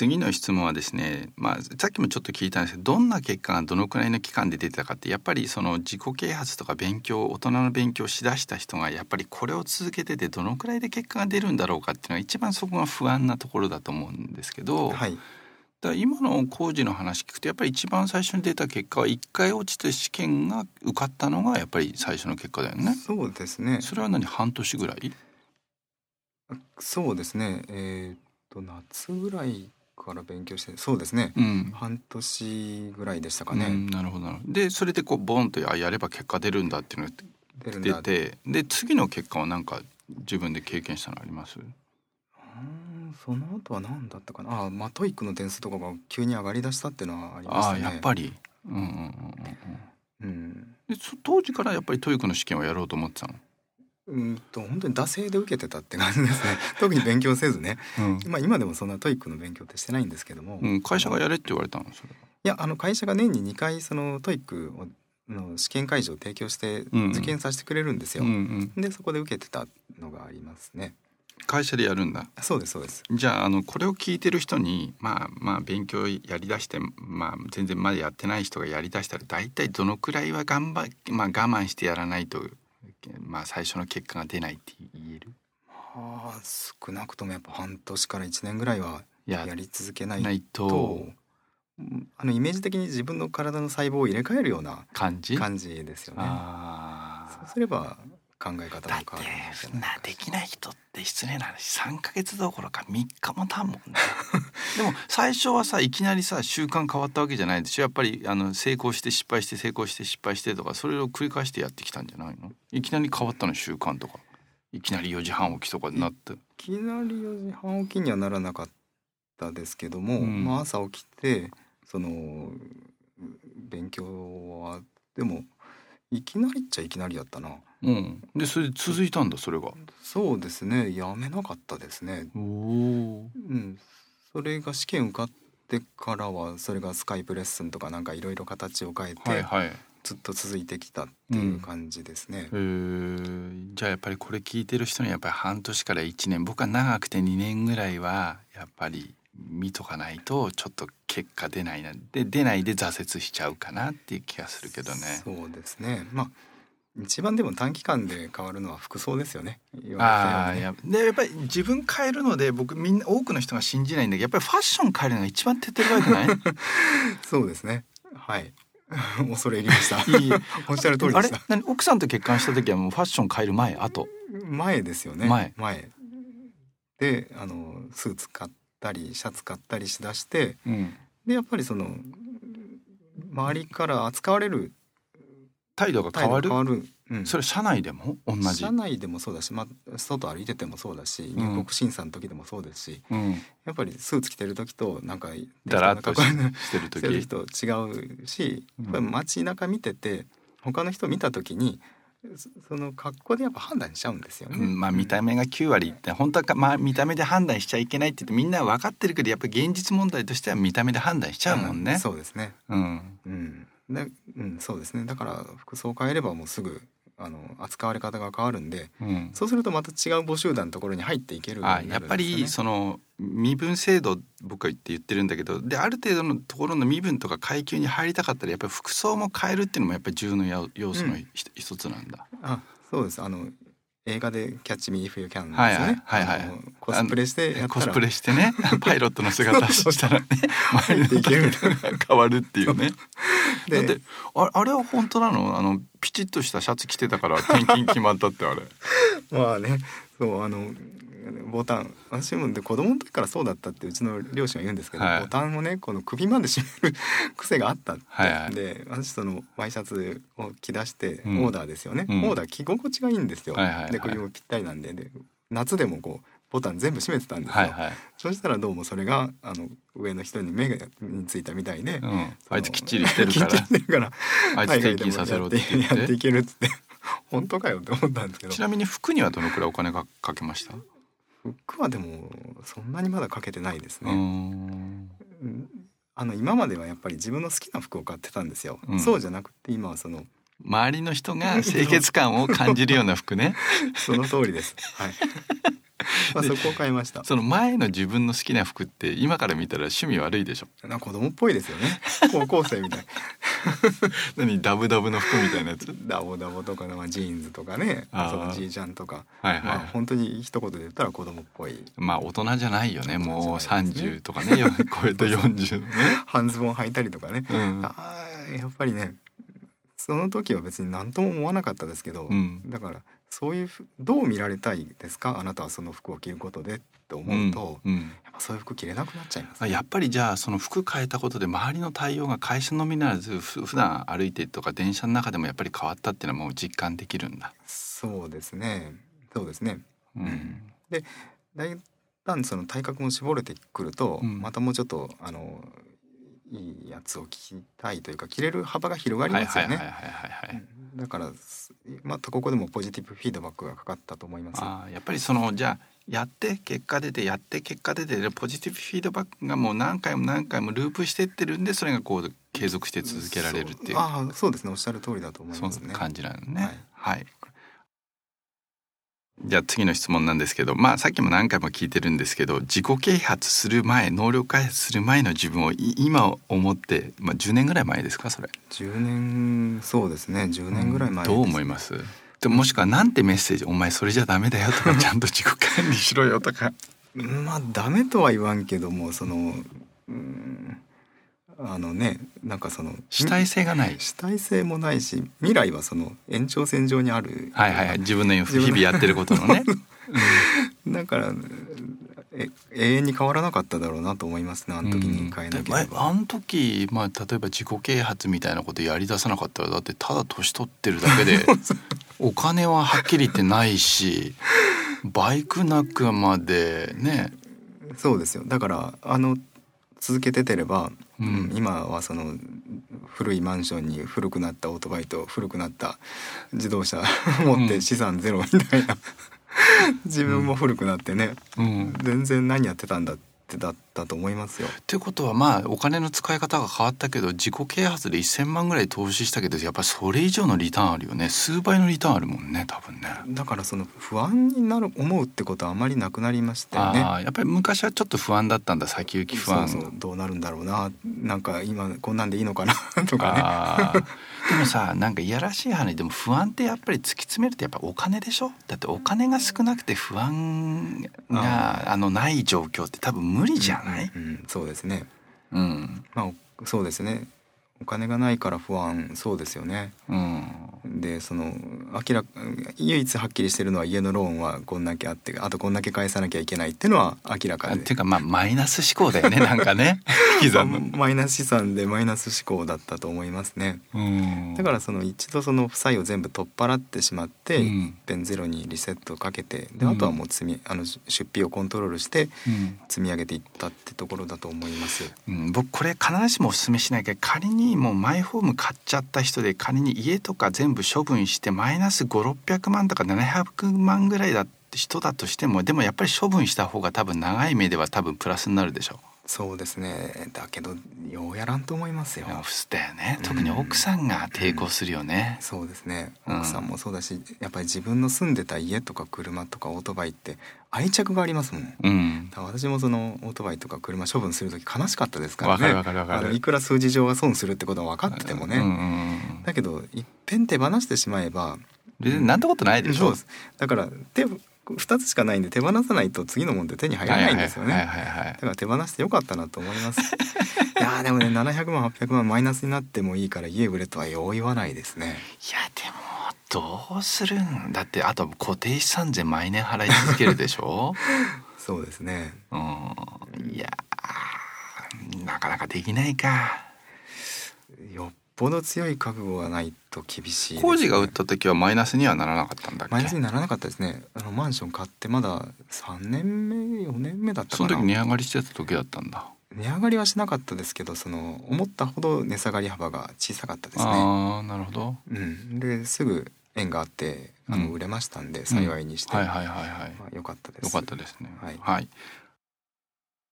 次の質問はですね、まあ、さっきもちょっと聞いたんですけどどんな結果がどのくらいの期間で出てたかってやっぱりその自己啓発とか勉強大人の勉強をしだした人がやっぱりこれを続けててどのくらいで結果が出るんだろうかっていうのが一番そこが不安なところだと思うんですけど、はい、だ今の工事の話聞くとやっぱり一番最初に出た結果は1回落ちて試験が受かったのがやっぱり最初の結果だよね。そうですね。それは何半年ぐらい？そうですね。えー、っと夏ぐらいから勉強してそうですね、うん。半年ぐらいでしたかね、うん、なるほどなるほど。でそれでこうボンとややれば結果出るんだっていうのが出て。で次の結果は何か自分で経験したのあります？うんその後は何だったかな？あまあ TOEIC の点数とかが急に上がりだしたっていうのはありましああたねやっぱり。うんうんうんうんうん。でそ当時からやっぱり TOEIC の試験をやろうと思ってたの、うんと本当に惰性で受けてたって感じですね。特に勉強せずね。まあ今でもそんな TOEIC の勉強ってしてないんですけども、いうん、会社がやれって言われたの？それやあの会社が年に2回その TOEIC の試験会場を提供してうん受験させてくれるんですよ、うんうん、でそこで受けてたのがありますね。会社でやるんだ。そうですそうです。じゃああのこれを聞いてる人にまあまあ勉強やりだして、まあ、全然まだやってない人がやりだしたら大体どのくらいは頑張、まあ、我慢してやらないと、まあ、最初の結果が出ないって言える？はあ少なくともやっぱ半年から1年ぐらいはややり続けないと。あのイメージ的に自分の体の細胞を入れ替えるような感じ？感じですよね。あそうすれば考え方だっても変わるなできない人って失礼な話3ヶ月どころか3日もたんもんね。でも最初はさいきなりさ習慣変わったわけじゃないでしょやっぱりあの成功して失敗して成功して失敗してとかそれを繰り返してやってきたんじゃないの？いきなり変わったの習慣とか。いきなり4時半起きとかになって。いきなり4時半起きにはならなかったですけども、うん。まあ朝起きてその勉強はでもいきなりっちゃいきなりやったなうん。でそれで続いたんだそれが。そうですね。やめなかったですね。おおうん。それが試験受かってからはそれがスカイプレッスンとかなんかいろいろ形を変えてはいはい。ずっと続いてきたっていう感じですね、えー。じゃあやっぱりこれ聞いてる人にはやっぱり半年から1年僕は長くて2年ぐらいはやっぱり見とかないとちょっと結果出ないな。で出ないで挫折しちゃうかなっていう気がするけどね。そうですね。まあ一番でも短期間で変わるのは服装ですよね。言わあやでやっぱり自分変えるので僕みんな多くの人が信じないんだけどやっぱりファッション変えるのが一番手っ取り早くない？そうですね。はい。恐れ入りました。いい。おっしゃる通りあれ奥さんと結婚した時はもうファッション変える前？後？前ですよね。前。であのスーツ買ったりシャツ買ったりしだしてうん。でやっぱりその周りから扱われる態度が態変わる？変わる、うん、それ社内でも？同じ？社内でもそうだし、まあ、外歩いててもそうだしん。入国審査の時でもそうですし、うん。やっぱりスーツ着てる時となんかだらっとしてる時？人違うし、うん。街中見てて他の人見た時にそその格好でやっぱ判断しちゃうんですよね。うん、まあ見た目が9割って本当はか、まあ、見た目で判断しちゃいけないって言ってみんな分かってるけどやっぱり現実問題としては見た目で判断しちゃうもんね。そうですね。うん、うん。で、うん、そうですね。だから服装を変えればもうすぐあの扱われ方が変わるんで、うん、そうするとまた違う母集団のところに入っていけるね、やっぱりその身分制度僕は言って言ってるんだけどである程度のところの身分とか階級に入りたかったらやっぱり服装も変えるっていうのもやっぱり重要な要要素のうんひ一つなんだ。あ、そうです。あの映画でキャッチミーフューキャンですね。はいはい。はいはい。コスプレしてコスプレしてね。パイロットの姿したらね 周りの変わるっていうね。だでってああれは本当なの？あのピチッとしたシャツ着てたから転勤決まったってあれ。まあね。そうあのボタン。私もで子供の時からそうだったってうちの両親は言うんですけど、はい。ボタンをねこの首まで締める 癖があったって、はいはい。で私そのワイシャツを着出して、うん。オーダーですよね、うん。オーダー着心地がいいんですよ、はいはいはい。で首もぴったりなんで。で夏でもこうボタン全部閉めてたんですよ、はいはい。そしたらどうもそれがあの上の人に目がについたみたいで、うん。あいつきっちりしてるから。きっちりしてるからあいつ転勤させろって言って。やっていけるっつって。本当かよって思ったんですけど。ちなみに服にはどのくらいお金がかけました？服はでもそんなにまだかけてないですね、あの今まではやっぱり自分の好きな服を買ってたんですよ、うん。そうじゃなくて今はその周りの人が清潔感を感じるような服ね。その通りです。はい まあそこを変えました。その前の自分の好きな服って今から見たら趣味悪いでしょ。なんか子供っぽいですよね。高校生みたい。何ダブダブの服みたいなやつ？ダボダボとかまあジーンズとかね。そのじいちゃんとか、はいはい。まあ本当に一言で言ったら子供っぽい。まあ大人じゃないよね。もう大人じゃないですね。30とかね。よ超えて40のね半ズボン履いたりとかね、うん。あーやっぱりねその時は別に何とも思わなかったですけど、うん。だからそういうふどう見られたいですか？あなたはその服を着ることでって思うと、うんうん。やっぱそういう服着れなくなっちゃいます、あやっぱりじゃあその服変えたことで周りの対応が会社のみならずふ普段歩いてとか電車の中でもやっぱり変わったっていうのはもう実感できるんだ。そうですね。そうですね。うん。だいだんその体格も絞れてくると、うん。またもうちょっとあのいいやつを着たいというか着れる幅が広がりはいますよねだからすまたここでもポジティブフィードバックがかかったと思います。あーやっぱりそのじゃあやって結果出てやって結果出てでポジティブフィードバックがもう何回も何回もループしてってるんでそれがこう継続して続けられるっていう。そうああそうですね。おっしゃる通りだと思いそますね感じなのね。はい。はい。じゃあ次の質問なんですけどまあさっきも何回も聞いてるんですけど自己啓発する前能力開発する前の自分をい今思って、まあ、10年ぐらい前ですかそれ。10年そうですね10年ぐらい前です、どう思います？でももしくはなんてメッセージ「お前それじゃダメだよ」とか「ちゃんと自己管理しろよ」とか。まあダメとは言わんけどもそのうんあのねなんかその主体性がない。主体性もないし未来はその延長線上にある。はいはいはい。自分の日々やってることのね。だからえ永遠に変わらなかっただろうなと思いますねあの時に変えなけれでば、あの時、まあ、例えば自己啓発みたいなことやりださなかったらだってただ年取ってるだけで お金ははっきり言ってないしバイクなくまでね。そうですよ。だからあの続けててれば、うん。うん今はその古いマンションに古くなったオートバイと古くなった自動車 持っうん。て資産ゼロみたいな、自分も古くなってね、うん。全然何やってたんだってだったと思いますよ。ってことはまあお金の使い方が変わったけど自己啓発で1,000万ぐらい投資したけどやっぱりそれ以上のリターンあるよね数倍のリターンあるもんね多分ね。だからその不安になる思うってことはあまりなくなりましたよね。ああやっぱり昔はちょっと不安だったんだ先行き不安そうどうなるんだろうななんか今こんなんでいいのかなとかねでもさなんかいやらしい話でも不安ってやっぱり突き詰めるとやっぱお金でしょ？だってお金が少なくて不安があのない状況って多分無理じゃない、うんうんそうですね。うん。まあおそうですねお金がないから不安そうですよね。うん。でその明らか唯一はっきりしてるのは家のローンはこんだけあってあとこんだけ返さなきゃいけないっていうのは明らかで。あっていうかまあマイナス思考だよね なんかね。マイナス資産でマイナス思考だったと思いますね。うん。だからその一度その負債を全部取っ払ってしまって、うん。いっぺんゼロにリセットをかけてでうんあとはもう積みあの出費をコントロールしてうん。積み上げていったってところだと思います。うん、僕これ必ずしもお勧めしないけど仮にもうマイホーム買っちゃった人で仮に家とか全部処分してマイナス5600万とか700万ぐらいだって人だとしてもでもやっぱり処分した方が多分長い目では多分プラスになるでしょう。そうですね。だけどようやらんと思いますよ。だよね。特に奥さんが抵抗するよね。そうですね。うん。奥さんもそうだし、やっぱり自分の住んでた家とか車とかオートバイって愛着がありますもん。うん。私もそのオートバイとか車処分する時悲しかったですからね。わかるわかるわかいくら数字上は損するってことは分かっててもね、うんうんうん。だけどいっぺん手放してしまえばでなんてことないでしょ。そうです。だから手2つしかないんで手放さないと次のもんって手に入らないんですよね、だから手放してよかったなと思います。いやーでもね700万800万マイナスになってもいいから家売れとはよう言わないですね。いやでもどうするんだってあと固定資産税毎年払い続けるでしょ？そうですね。うん。いやーなかなかできないか。よっぽど強い覚悟がないと厳しいね。工事が売った時はマイナスにはならなかったんだっけ？マイナスにならなかったですね。あのマンション買ってまだ3年目4年目だったそかな。の時値上がりしてた時だったんだ、値上がりはしなかったですけどその思ったほど値下がり幅が小さかったですね。ああなるほど。うん、ですぐ縁があってあのうん売れましたんで幸いにして、はいはいはいはい。まあ、よかったです。よかったですね。はい。はい、